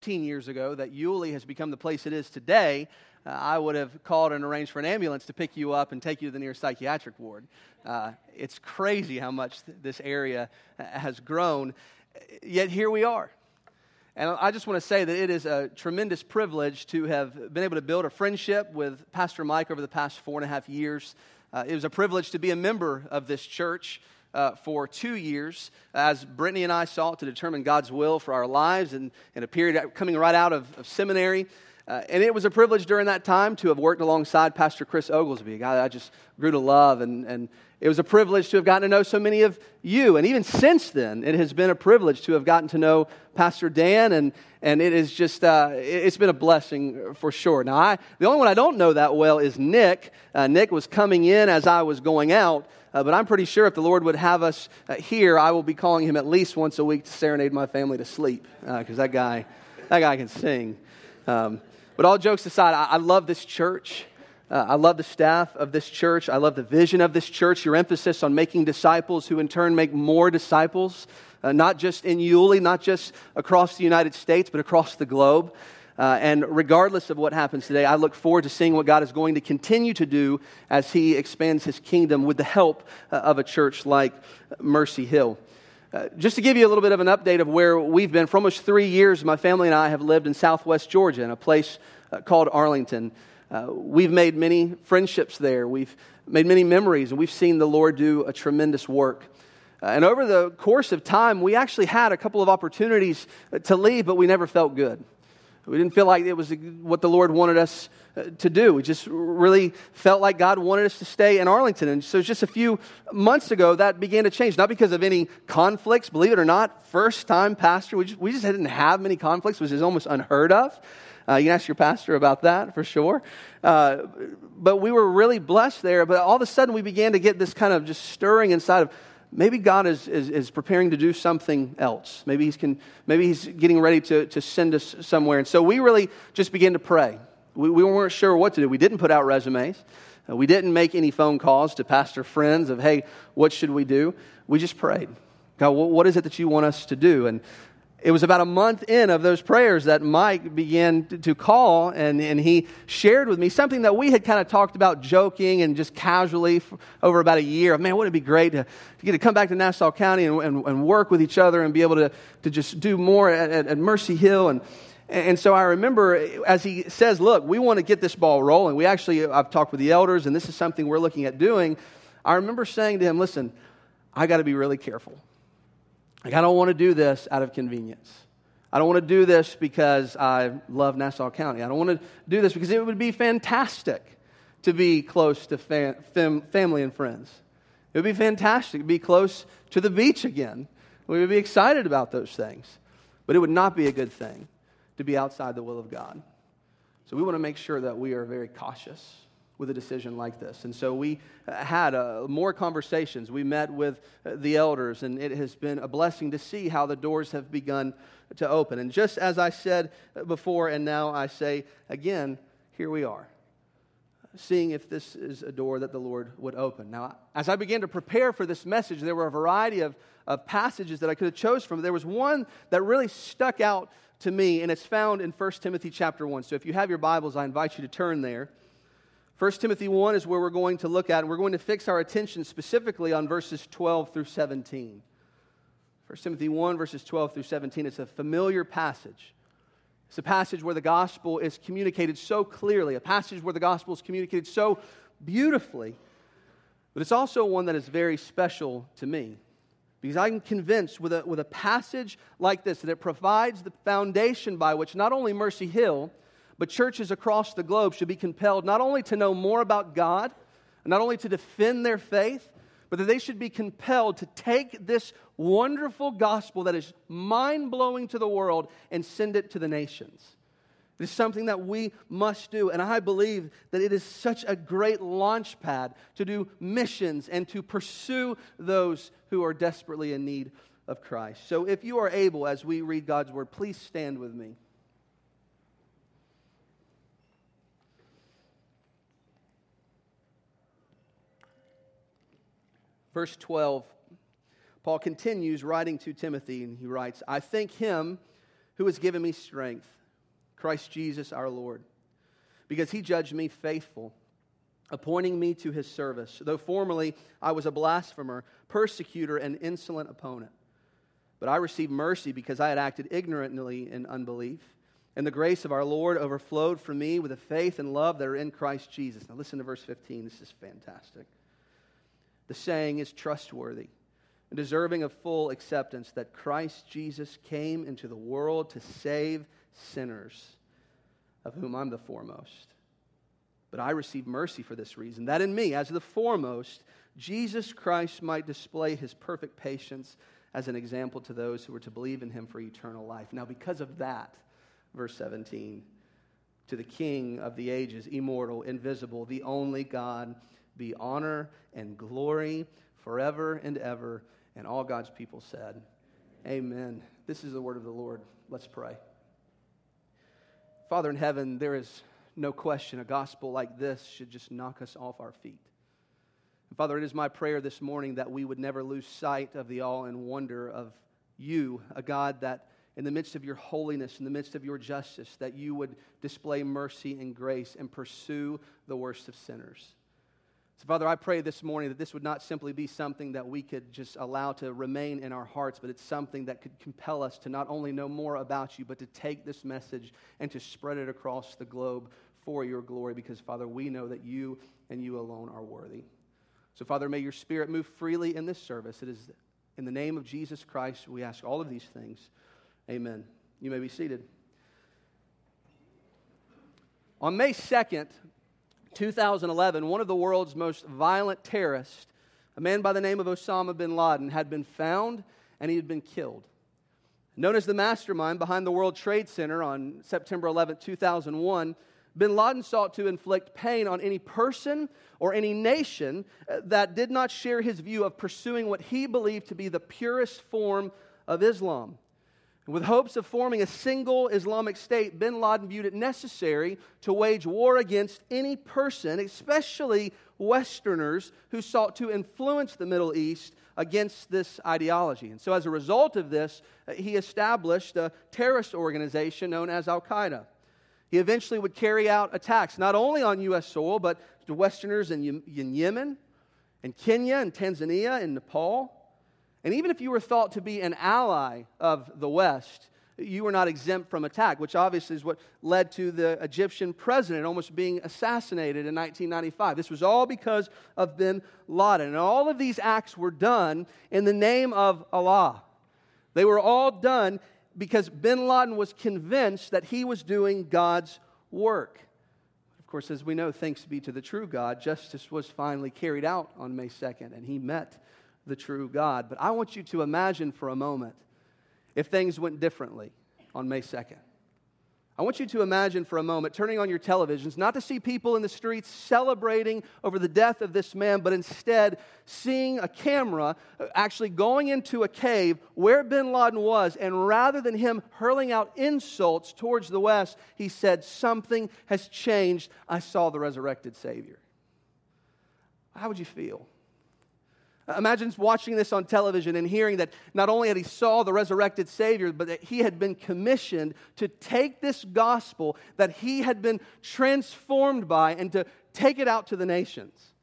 15 years ago that Yulee has become the place it is today, uh, I would have called and arranged for an ambulance to pick you up and take you to the nearest psychiatric ward. Uh, it's crazy how much th- this area uh, has grown, yet here we are. And I just want to say that it is a tremendous privilege to have been able to build a friendship with Pastor Mike over the past four and a half years. Uh, it was a privilege to be a member of this church uh, for two years as Brittany and I sought to determine God's will for our lives in, in a period coming right out of, of seminary. Uh, and it was a privilege during that time to have worked alongside Pastor Chris Oglesby, a guy I just grew to love. And, and it was a privilege to have gotten to know so many of you. And even since then, it has been a privilege to have gotten to know Pastor Dan. And, and it is just, uh, it's been a blessing for sure. Now, I, the only one I don't know that well is Nick. Uh, Nick was coming in as I was going out. Uh, but I'm pretty sure if the Lord would have us uh, here, I will be calling him at least once a week to serenade my family to sleep because uh, that guy, that guy can sing. Um, but all jokes aside, I, I love this church. Uh, I love the staff of this church. I love the vision of this church, your emphasis on making disciples who in turn make more disciples, uh, not just in Yulee, not just across the United States, but across the globe. Uh, and regardless of what happens today, I look forward to seeing what God is going to continue to do as He expands His kingdom with the help uh, of a church like Mercy Hill. Uh, just to give you a little bit of an update of where we've been, for almost three years, my family and I have lived in southwest Georgia in a place uh, called Arlington. Uh, we've made many friendships there, we've made many memories, and we've seen the Lord do a tremendous work. Uh, and over the course of time, we actually had a couple of opportunities to leave, but we never felt good. We didn't feel like it was what the Lord wanted us uh, to do. We just really felt like God wanted us to stay in Arlington. And so just a few months ago, that began to change. Not because of any conflicts, believe it or not, first time pastor. We just, we just didn't have many conflicts, which is almost unheard of. Uh, you can ask your pastor about that for sure. Uh, but we were really blessed there. But all of a sudden, we began to get this kind of just stirring inside of maybe God is, is, is, preparing to do something else. Maybe he's, can, maybe he's getting ready to, to send us somewhere. And so we really just began to pray. We, we weren't sure what to do. We didn't put out resumes. Uh, we didn't make any phone calls to pastor friends of, hey, what should we do? We just prayed. God, what is it that you want us to do? And it was about a month in of those prayers that Mike began to call, and, and he shared with me something that we had kind of talked about joking and just casually over about a year. Man, wouldn't it be great to, to get to come back to Nassau County and, and, and, work with each other and be able to, to just do more at, at, at Mercy Hill? And, and so I remember as he says, Look, we want to get this ball rolling. We actually, I've talked with the elders, and this is something we're looking at doing. I remember saying to him, Listen, I got to be really careful like, I don't want to do this out of convenience. I don't want to do this because I love Nassau County. I don't want to do this because it would be fantastic to be close to fam- fam- family and friends. It would be fantastic to be close to the beach again. We would be excited about those things. But it would not be a good thing to be outside the will of God. So we want to make sure that we are very cautious with a decision like this. And so we uh, had uh, more conversations. We met with uh, the elders, and it has been a blessing to see how the doors have begun to open. And just as I said before, and now I say again, here we are, seeing if this is a door that the Lord would open. Now, as I began to prepare for this message, there were a variety of, of passages that I could have chose from. There was one that really stuck out to me, and it's found in 1 Timothy chapter 1. So if you have your Bibles, I invite you to turn there. 1 Timothy 1 is where we're going to look at, and we're going to fix our attention specifically on verses 12 through 17. 1 Timothy 1, verses 12 through 17, it's a familiar passage. It's a passage where the gospel is communicated so clearly, a passage where the gospel is communicated so beautifully, but it's also one that is very special to me. Because I'm convinced with a, with a passage like this that it provides the foundation by which not only Mercy Hill, but churches across the globe should be compelled not only to know more about God, not only to defend their faith, but that they should be compelled to take this wonderful gospel that is mind blowing to the world and send it to the nations. It is something that we must do. And I believe that it is such a great launch pad to do missions and to pursue those who are desperately in need of Christ. So if you are able, as we read God's word, please stand with me. Verse 12, Paul continues writing to Timothy, and he writes, I thank him who has given me strength, Christ Jesus our Lord, because he judged me faithful, appointing me to his service, though formerly I was a blasphemer, persecutor, and insolent opponent. But I received mercy because I had acted ignorantly in unbelief. And the grace of our Lord overflowed from me with the faith and love that are in Christ Jesus. Now, listen to verse 15. This is fantastic. The saying is trustworthy and deserving of full acceptance that Christ Jesus came into the world to save sinners, of whom I'm the foremost. But I receive mercy for this reason, that in me, as the foremost, Jesus Christ might display his perfect patience as an example to those who were to believe in him for eternal life. Now, because of that, verse 17, to the King of the ages, immortal, invisible, the only God, be honor and glory forever and ever. And all God's people said, Amen. This is the word of the Lord. Let's pray. Father in heaven, there is no question a gospel like this should just knock us off our feet. And Father, it is my prayer this morning that we would never lose sight of the awe and wonder of you, a God that in the midst of your holiness, in the midst of your justice, that you would display mercy and grace and pursue the worst of sinners. So, Father, I pray this morning that this would not simply be something that we could just allow to remain in our hearts, but it's something that could compel us to not only know more about you, but to take this message and to spread it across the globe for your glory, because, Father, we know that you and you alone are worthy. So, Father, may your Spirit move freely in this service. It is in the name of Jesus Christ we ask all of these things. Amen. You may be seated. On May 2nd, 2011, one of the world's most violent terrorists, a man by the name of Osama bin Laden, had been found and he had been killed. Known as the mastermind behind the World Trade Center on September 11, 2001, bin Laden sought to inflict pain on any person or any nation uh, that did not share his view of pursuing what he believed to be the purest form of Islam. With hopes of forming a single Islamic state, bin Laden viewed it necessary to wage war against any person, especially Westerners, who sought to influence the Middle East against this ideology. And so, as a result of this, uh, he established a terrorist organization known as Al Qaeda. He eventually would carry out attacks not only on U.S. soil, but to Westerners in, Yemen, and Kenya, and Tanzania, and Nepal. And even if you were thought to be an ally of the West, you were not exempt from attack, which obviously is what led to the Egyptian president almost being assassinated in 1995. This was all because of bin Laden. And all of these acts were done in the name of Allah. They were all done because bin Laden was convinced that he was doing God's work. Of course, as we know, thanks be to the true God, justice was finally carried out on May 2nd, and he met the true God. But I want you to imagine for a moment if things went differently on May 2nd. I want you to imagine for a moment turning on your televisions, not to see people in the streets celebrating over the death of this man, but instead seeing a camera uh, actually going into a cave where bin Laden was, and rather than him hurling out insults towards the West, he said, Something has changed. I saw the resurrected Savior. How would you feel? Imagine watching this on television and hearing that not only had he saw the resurrected Savior, but that he had been commissioned to take this gospel that he had been transformed by and to take it out to the nations.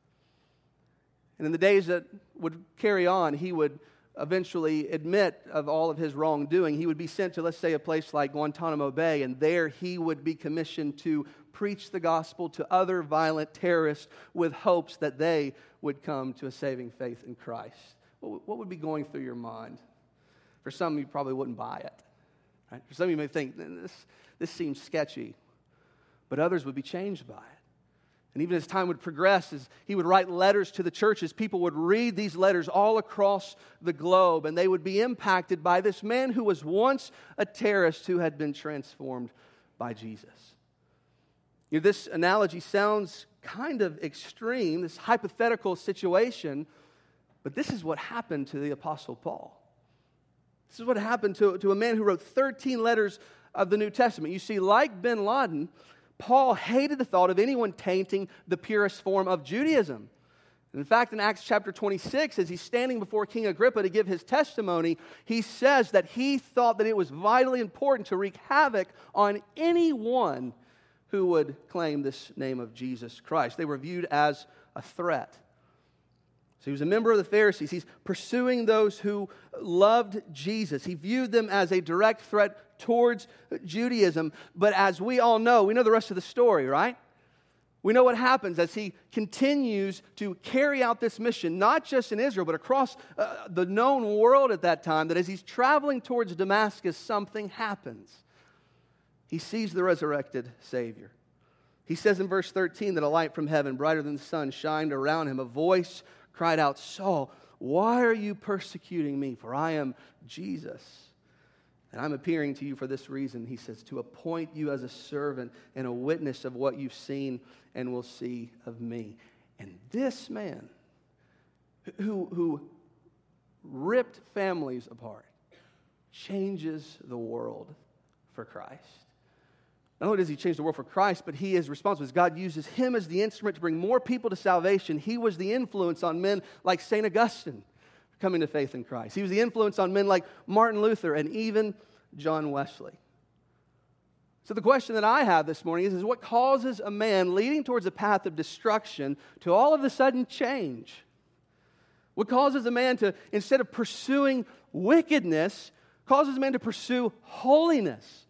And in the days that would carry on, he would eventually admit of all of his wrongdoing. He would be sent to, let's say, a place like Guantanamo Bay, and there he would be commissioned to preach the gospel to other violent terrorists with hopes that they would come to a saving faith in Christ. What would be going through your mind? For some, you probably wouldn't buy it. Right? For some, you may think, this, this seems sketchy. But others would be changed by it. And even as time would progress, as he would write letters to the churches, people would read these letters all across the globe, and they would be impacted by this man who was once a terrorist who had been transformed by Jesus. You know, this analogy sounds kind of extreme, this hypothetical situation, but this is what happened to the Apostle Paul. This is what happened to, to a man who wrote 13 letters of the New Testament. You see, like bin Laden, Paul hated the thought of anyone tainting the purest form of Judaism. In fact, in Acts chapter 26, as he's standing before King Agrippa to give his testimony, he says that he thought that it was vitally important to wreak havoc on anyone who would claim this name of Jesus Christ. They were viewed as a threat. So he was a member of the Pharisees. He's pursuing those who loved Jesus. He viewed them as a direct threat towards Judaism. But as we all know, we know the rest of the story, right? We know what happens as he continues to carry out this mission, not just in Israel, but across uh, the known world at that time, that as he's traveling towards Damascus, something happens. He sees the resurrected Savior. He says in verse 13 that a light from heaven, brighter than the sun, shined around him. A voice cried out, Saul, why are you persecuting me? For I am Jesus. And I'm appearing to you for this reason, he says, to appoint you as a servant and a witness of what you've seen and will see of me. And this man, who, who ripped families apart, changes the world for Christ. Not only does he change the world for Christ, but he is responsible. God uses him as the instrument to bring more people to salvation, he was the influence on men like St. Augustine coming to faith in Christ. He was the influence on men like Martin Luther and even John Wesley. So, the question that I have this morning is, is what causes a man leading towards a path of destruction to all of a sudden change? What causes a man to, instead of pursuing wickedness, causes a man to pursue holiness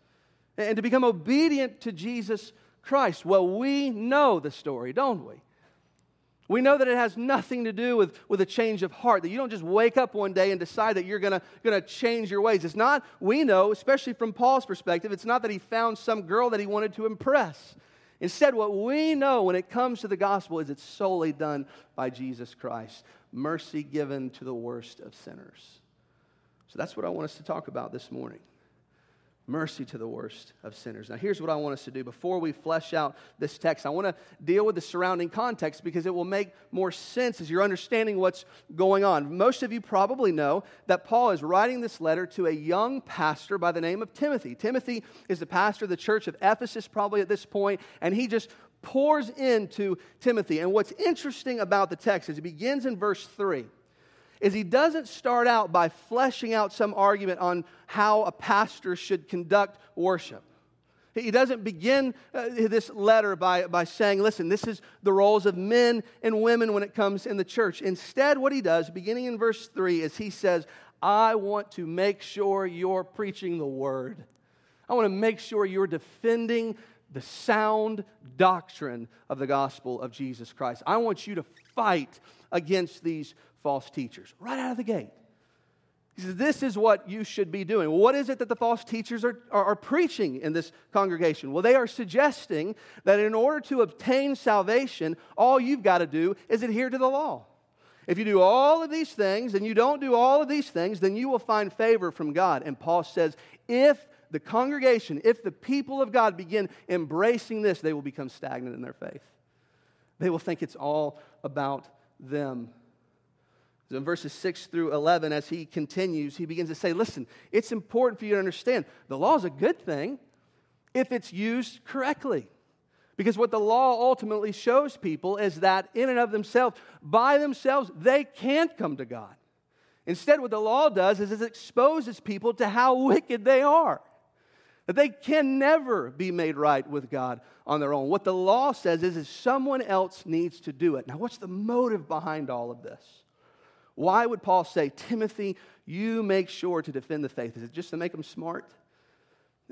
and to become obedient to Jesus Christ? Well, we know the story, don't we? We know that it has nothing to do with, with a change of heart, that you don't just wake up one day and decide that you're going to change your ways. It's not, we know, especially from Paul's perspective, it's not that he found some girl that he wanted to impress. Instead, what we know when it comes to the gospel is it's solely done by Jesus Christ mercy given to the worst of sinners. So that's what I want us to talk about this morning mercy to the worst of sinners. Now, here's what I want us to do. Before we flesh out this text, I want to deal with the surrounding context because it will make more sense as you're understanding what's going on. Most of you probably know that Paul is writing this letter to a young pastor by the name of Timothy. Timothy is the pastor of the church of Ephesus, probably at this point, and he just pours into Timothy. And what's interesting about the text is it begins in verse 3 is he doesn't start out by fleshing out some argument on how a pastor should conduct worship. He doesn't begin uh, this letter by, by saying, listen, this is the roles of men and women when it comes in the church. Instead, what he does, beginning in verse 3, is he says, I want to make sure you're preaching the word. I want to make sure you're defending the sound doctrine of the gospel of Jesus Christ. I want you to fight against these false teachers right out of the gate. He says, This is what you should be doing. What is it that the false teachers are, are, are, preaching in this congregation? Well, they are suggesting that in order to obtain salvation, all you've got to do is adhere to the law. If you do all of these things and you don't do all of these things, then you will find favor from God. And Paul says, if the congregation, if the people of God begin embracing this, they will become stagnant in their faith. They will think it's all about them. In verses 6 through 11, as he continues, he begins to say, Listen, it's important for you to understand the law is a good thing if it's used correctly. Because what the law ultimately shows people is that in and of themselves, by themselves, they can't come to God. Instead, what the law does is it exposes people to how wicked they are. That they can never be made right with God on their own. What the law says is, is someone else needs to do it. Now, what's the motive behind all of this? Why would Paul say, Timothy, you make sure to defend the faith? Is it just to make them smart?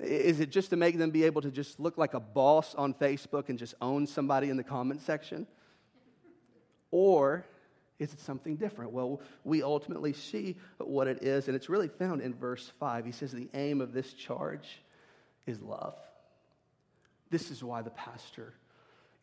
Is it just to make them be able to just look like a boss on Facebook and just own somebody in the comment section? Or is it something different? Well, we ultimately see what it is, and it's really found in verse 5. He says, The aim of this charge is love. This is why the pastor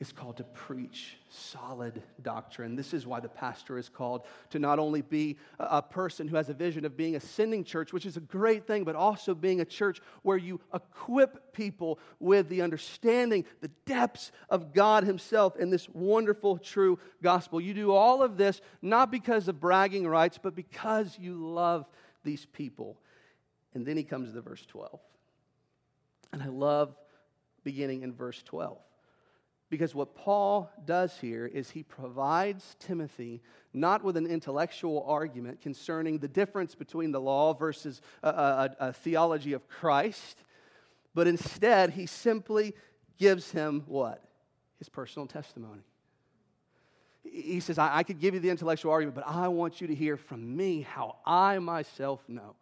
is called to preach solid doctrine. This is why the pastor is called to not only be a person who has a vision of being a sending church, which is a great thing, but also being a church where you equip people with the understanding, the depths of God Himself in this wonderful, true gospel. You do all of this not because of bragging rights, but because you love these people. And then he comes to verse 12. And I love beginning in verse 12 Because what Paul does here is he provides Timothy not with an intellectual argument concerning the difference between the law versus a, a, a, theology of Christ, but instead he simply gives him what? His personal testimony. He says, I, I could give you the intellectual argument, but I want you to hear from me how I myself know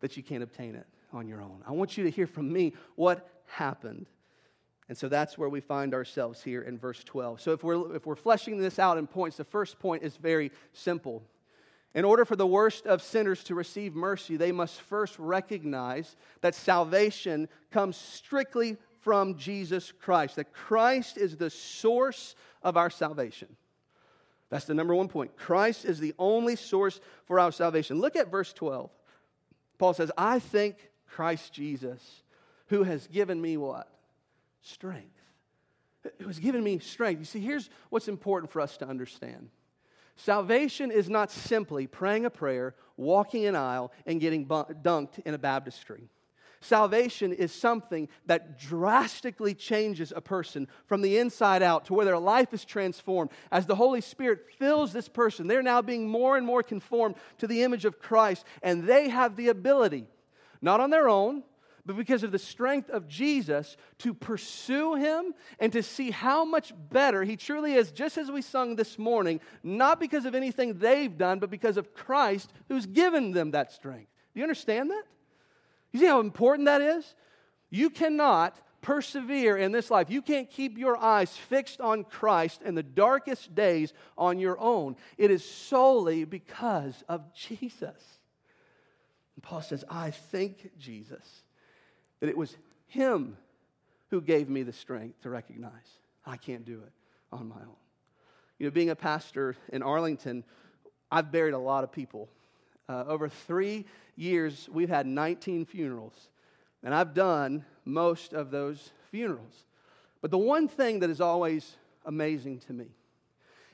that you can't obtain it on your own. I want you to hear from me what happened. And so that's where we find ourselves here in verse 12. So if we're, if we're fleshing this out in points, the first point is very simple. In order for the worst of sinners to receive mercy, they must first recognize that salvation comes strictly from Jesus Christ, that Christ is the source of our salvation. That's the number one point. Christ is the only source for our salvation. Look at verse 12. Paul says, I thank Christ Jesus, who has given me what? Strength. It was giving me strength. You see, here's what's important for us to understand salvation is not simply praying a prayer, walking an aisle, and getting dunked in a baptistry. Salvation is something that drastically changes a person from the inside out to where their life is transformed. As the Holy Spirit fills this person, they're now being more and more conformed to the image of Christ, and they have the ability, not on their own, but because of the strength of Jesus to pursue him and to see how much better he truly is, just as we sung this morning, not because of anything they've done, but because of Christ who's given them that strength. Do you understand that? You see how important that is? You cannot persevere in this life. You can't keep your eyes fixed on Christ in the darkest days on your own. It is solely because of Jesus. And Paul says, I thank Jesus that it was Him who gave me the strength to recognize I can't do it on my own. You know, being a pastor in Arlington, I've buried a lot of people. Uh, over three years, we've had 19 funerals, and I've done most of those funerals. But the one thing that is always amazing to me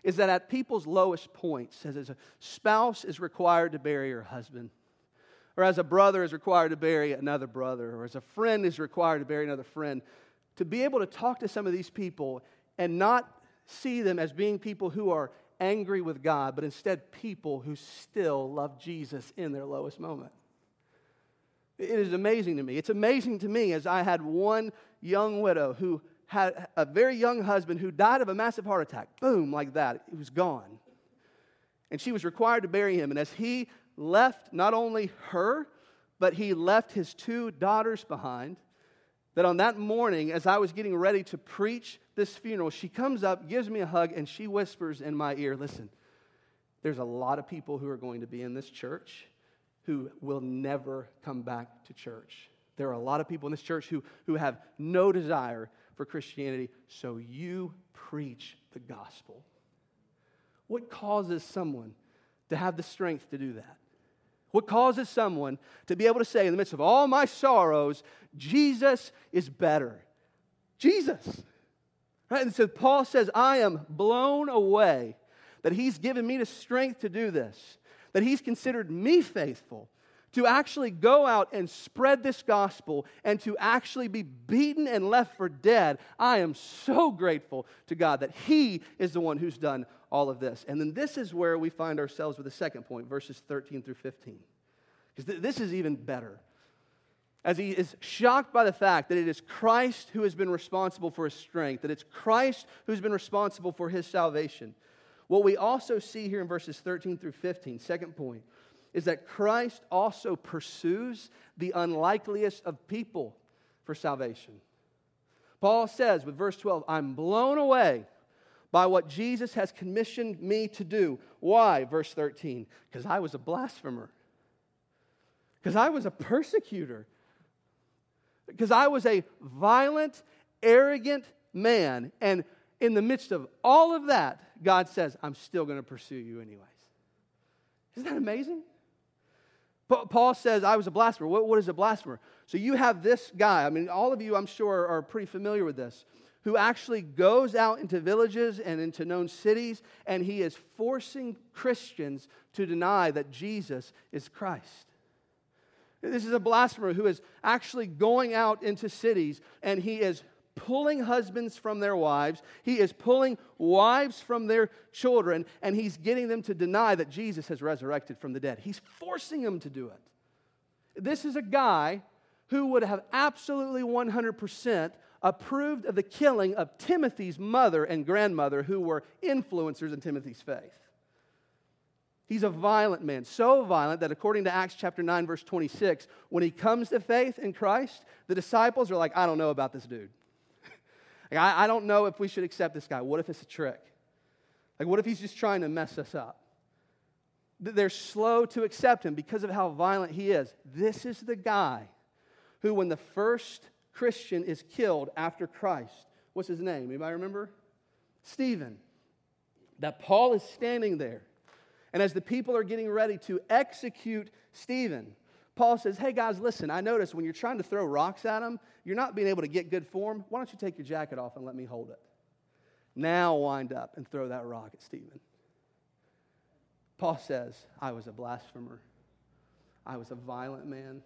is that at people's lowest points, as a spouse is required to bury her husband, or as a brother is required to bury another brother, or as a friend is required to bury another friend, to be able to talk to some of these people and not see them as being people who are angry with God, but instead people who still love Jesus in their lowest moment. It is amazing to me. It's amazing to me as I had one young widow who had a very young husband who died of a massive heart attack. Boom, like that. He was gone. And she was required to bury him. And as he left not only her, but he left his two daughters behind. That on that morning, as I was getting ready to preach this funeral, she comes up, gives me a hug, and she whispers in my ear Listen, there's a lot of people who are going to be in this church who will never come back to church. There are a lot of people in this church who, who have no desire for Christianity, so you preach the gospel. What causes someone to have the strength to do that? What causes someone to be able to say, in the midst of all my sorrows, Jesus is better? Jesus. Right? And so Paul says, I am blown away that he's given me the strength to do this, that he's considered me faithful to actually go out and spread this gospel and to actually be beaten and left for dead. I am so grateful to God that he is the one who's done all of this. And then this is where we find ourselves with the second point, verses 13 through 15. Because th- this is even better. As he is shocked by the fact that it is Christ who has been responsible for his strength, that it's Christ who's been responsible for his salvation. What we also see here in verses 13 through 15, second point, is that Christ also pursues the unlikeliest of people for salvation. Paul says with verse 12, I'm blown away by what Jesus has commissioned me to do. Why? Verse 13, because I was a blasphemer, because I was a persecutor, because I was a violent, arrogant man. And in the midst of all of that, God says, I'm still going to pursue you anyways. Isn't that amazing? Paul says, I was a blasphemer. What, what is a blasphemer? So you have this guy. I mean, all of you, I'm sure, are pretty familiar with this who actually goes out into villages and into known cities, and he is forcing Christians to deny that Jesus is Christ. This is a blasphemer who is actually going out into cities and he is pulling husbands from their wives, he is pulling wives from their children, and he's getting them to deny that Jesus has resurrected from the dead. He's forcing them to do it. This is a guy who would have absolutely 100% approved of the killing of Timothy's mother and grandmother, who were influencers in Timothy's faith. He's a violent man, so violent that according to Acts chapter 9, verse 26, when he comes to faith in Christ, the disciples are like, I don't know about this dude. like, I, I don't know if we should accept this guy. What if it's a trick? Like, what if he's just trying to mess us up? They're slow to accept him because of how violent he is. This is the guy who, when the first Christian is killed after Christ, what's his name? Anybody remember? Stephen. That Paul is standing there and as the people are getting ready to execute Stephen, Paul says, Hey guys, listen, I notice when you're trying to throw rocks at him, you're not being able to get good form. Why don't you take your jacket off and let me hold it? Now wind up and throw that rock at Stephen. Paul says, I was a blasphemer. I was a violent man.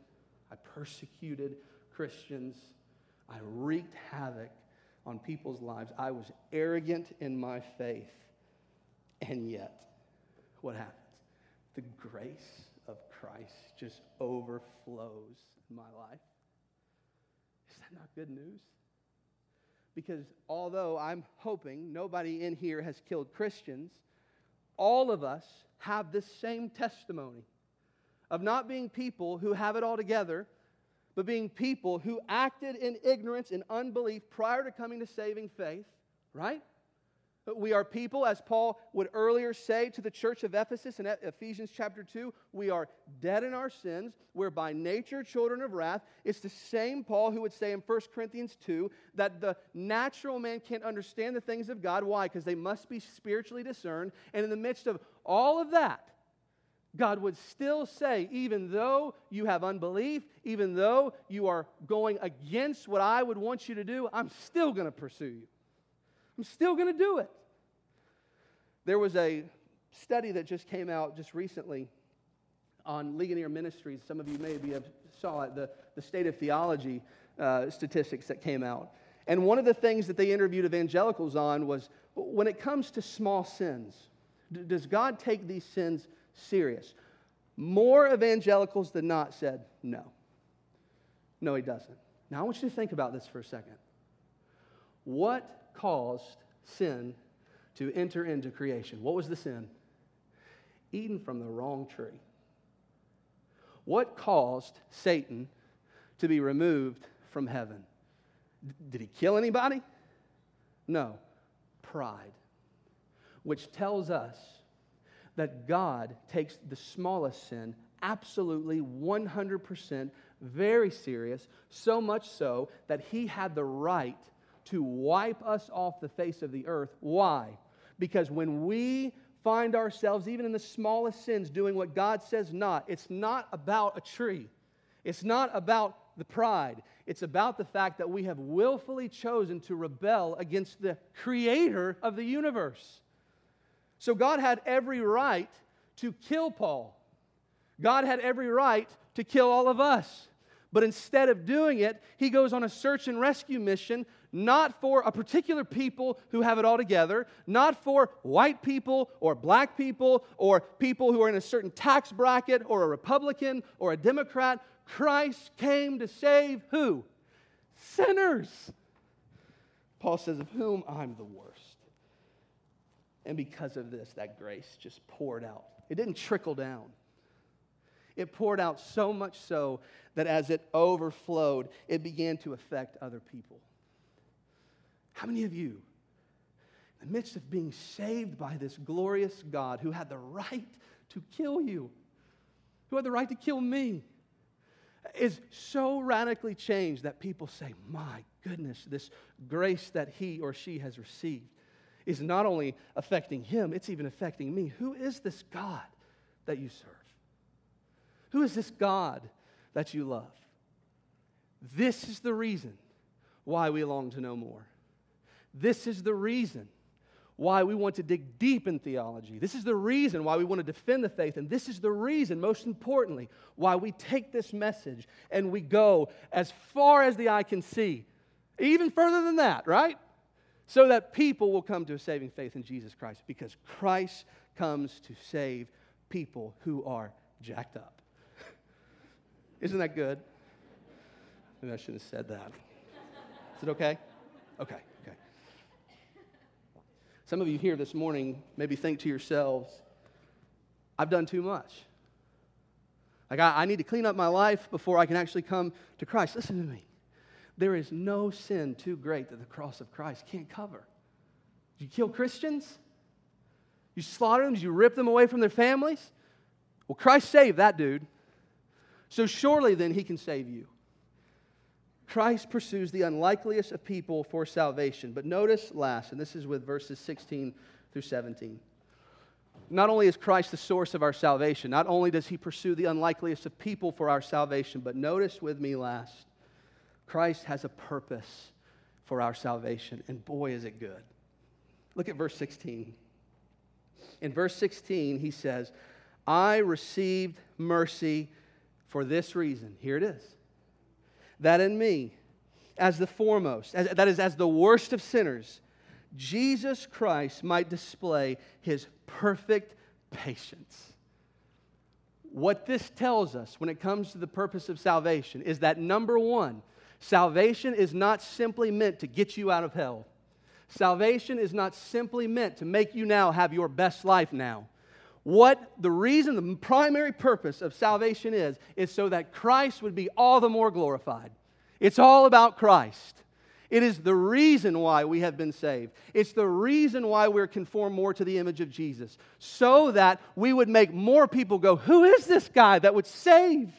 I persecuted Christians. I wreaked havoc on people's lives. I was arrogant in my faith. And yet, what happens? The grace of Christ just overflows in my life. Is that not good news? Because although I'm hoping nobody in here has killed Christians, all of us have this same testimony of not being people who have it all together, but being people who acted in ignorance and unbelief prior to coming to saving faith, right? We are people, as Paul would earlier say to the church of Ephesus in Ephesians chapter 2, we are dead in our sins. We're by nature children of wrath. It's the same Paul who would say in 1 Corinthians 2 that the natural man can't understand the things of God. Why? Because they must be spiritually discerned. And in the midst of all of that, God would still say, even though you have unbelief, even though you are going against what I would want you to do, I'm still going to pursue you. I'm still going to do it. There was a study that just came out just recently on Ligonier Ministries. Some of you maybe have saw it, the, the state of theology uh, statistics that came out. And one of the things that they interviewed evangelicals on was when it comes to small sins, does God take these sins serious? More evangelicals than not said no. No, he doesn't. Now, I want you to think about this for a second. What caused sin to enter into creation. What was the sin? Eating from the wrong tree. What caused Satan to be removed from heaven? D- did he kill anybody? No. Pride. Which tells us that God takes the smallest sin absolutely 100% very serious, so much so that he had the right to wipe us off the face of the earth. Why? Because when we find ourselves, even in the smallest sins, doing what God says not, it's not about a tree. It's not about the pride. It's about the fact that we have willfully chosen to rebel against the creator of the universe. So God had every right to kill Paul. God had every right to kill all of us. But instead of doing it, he goes on a search and rescue mission not for a particular people who have it all together, not for white people or black people or people who are in a certain tax bracket or a Republican or a Democrat. Christ came to save who? Sinners. Paul says, Of whom I'm the worst. And because of this, that grace just poured out. It didn't trickle down. It poured out so much so that as it overflowed, it began to affect other people. How many of you, in the midst of being saved by this glorious God who had the right to kill you, who had the right to kill me, is so radically changed that people say, My goodness, this grace that he or she has received is not only affecting him, it's even affecting me. Who is this God that you serve? Who is this God that you love? This is the reason why we long to know more. This is the reason why we want to dig deep in theology. This is the reason why we want to defend the faith. And this is the reason, most importantly, why we take this message and we go as far as the eye can see Even further than that, right? So that people will come to a saving faith in Jesus Christ because Christ comes to save people who are jacked up. Isn't that good? Maybe I shouldn't have said that. Is it okay? Okay, okay. Some of you here this morning maybe think to yourselves, I've done too much. Like, I, I need to clean up my life before I can actually come to Christ. Listen to me. There is no sin too great that the cross of Christ can't cover. You kill Christians? You slaughter them? You rip them away from their families? Well, Christ saved that dude. So surely then he can save you. Christ pursues the unlikeliest of people for salvation. But notice last, and this is with verses 16 through 17. Not only is Christ the source of our salvation, not only does he pursue the unlikeliest of people for our salvation, but notice with me last, Christ has a purpose for our salvation. And boy, is it good. Look at verse 16. In verse 16, he says, I received mercy for this reason. Here it is. That in me, as the foremost, as, that is, as the worst of sinners, Jesus Christ might display his perfect patience. What this tells us when it comes to the purpose of salvation is that number one, salvation is not simply meant to get you out of hell. Salvation is not simply meant to make you now have your best life now. What the reason, the primary purpose of salvation is, is so that Christ would be all the more glorified. It's all about Christ. It is the reason why we have been saved. It's the reason why we're conformed more to the image of Jesus, so that we would make more people go, Who is this guy that would save?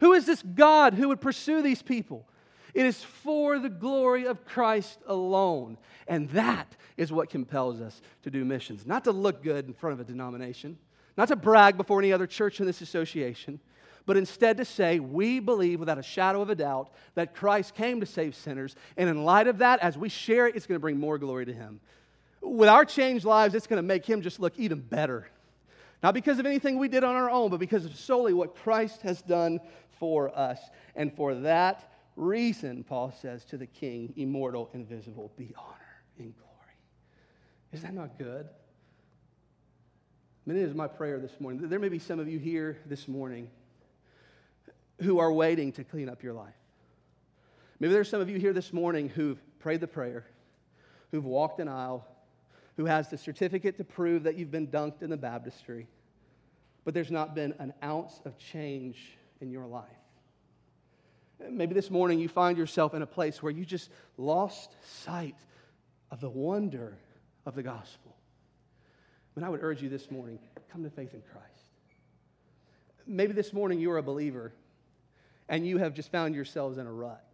Who is this God who would pursue these people? It is for the glory of Christ alone. And that is what compels us to do missions. Not to look good in front of a denomination, not to brag before any other church in this association, but instead to say, we believe without a shadow of a doubt that Christ came to save sinners. And in light of that, as we share it, it's going to bring more glory to Him. With our changed lives, it's going to make Him just look even better. Not because of anything we did on our own, but because of solely what Christ has done for us. And for that reason, Paul says to the King, immortal, invisible, be honor and glory. Is that not good? I mean, it is my prayer this morning. There may be some of you here this morning who are waiting to clean up your life. Maybe there's some of you here this morning who've prayed the prayer, who've walked an aisle, who has the certificate to prove that you've been dunked in the baptistry, but there's not been an ounce of change in your life. Maybe this morning you find yourself in a place where you just lost sight of the wonder of the gospel. And I would urge you this morning come to faith in Christ. Maybe this morning you're a believer and you have just found yourselves in a rut.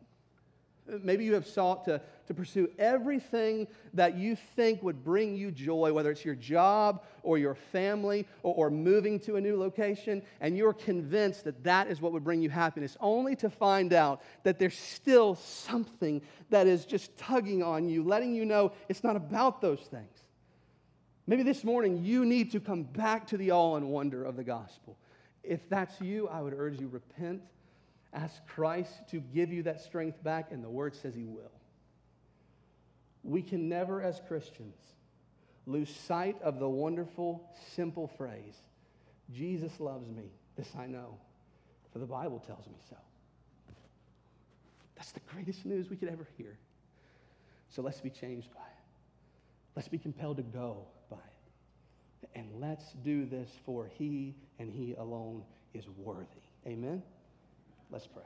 Maybe you have sought to, to pursue everything that you think would bring you joy, whether it's your job or your family or, or, moving to a new location, and you're convinced that that is what would bring you happiness, only to find out that there's still something that is just tugging on you, letting you know it's not about those things. Maybe this morning you need to come back to the awe and wonder of the gospel. If that's you, I would urge you repent Ask Christ to give you that strength back, and the Word says He will. We can never, as Christians, lose sight of the wonderful, simple phrase Jesus loves me. This I know, for the Bible tells me so. That's the greatest news we could ever hear. So let's be changed by it. Let's be compelled to go by it. And let's do this for He and He alone is worthy. Amen. Let's pray.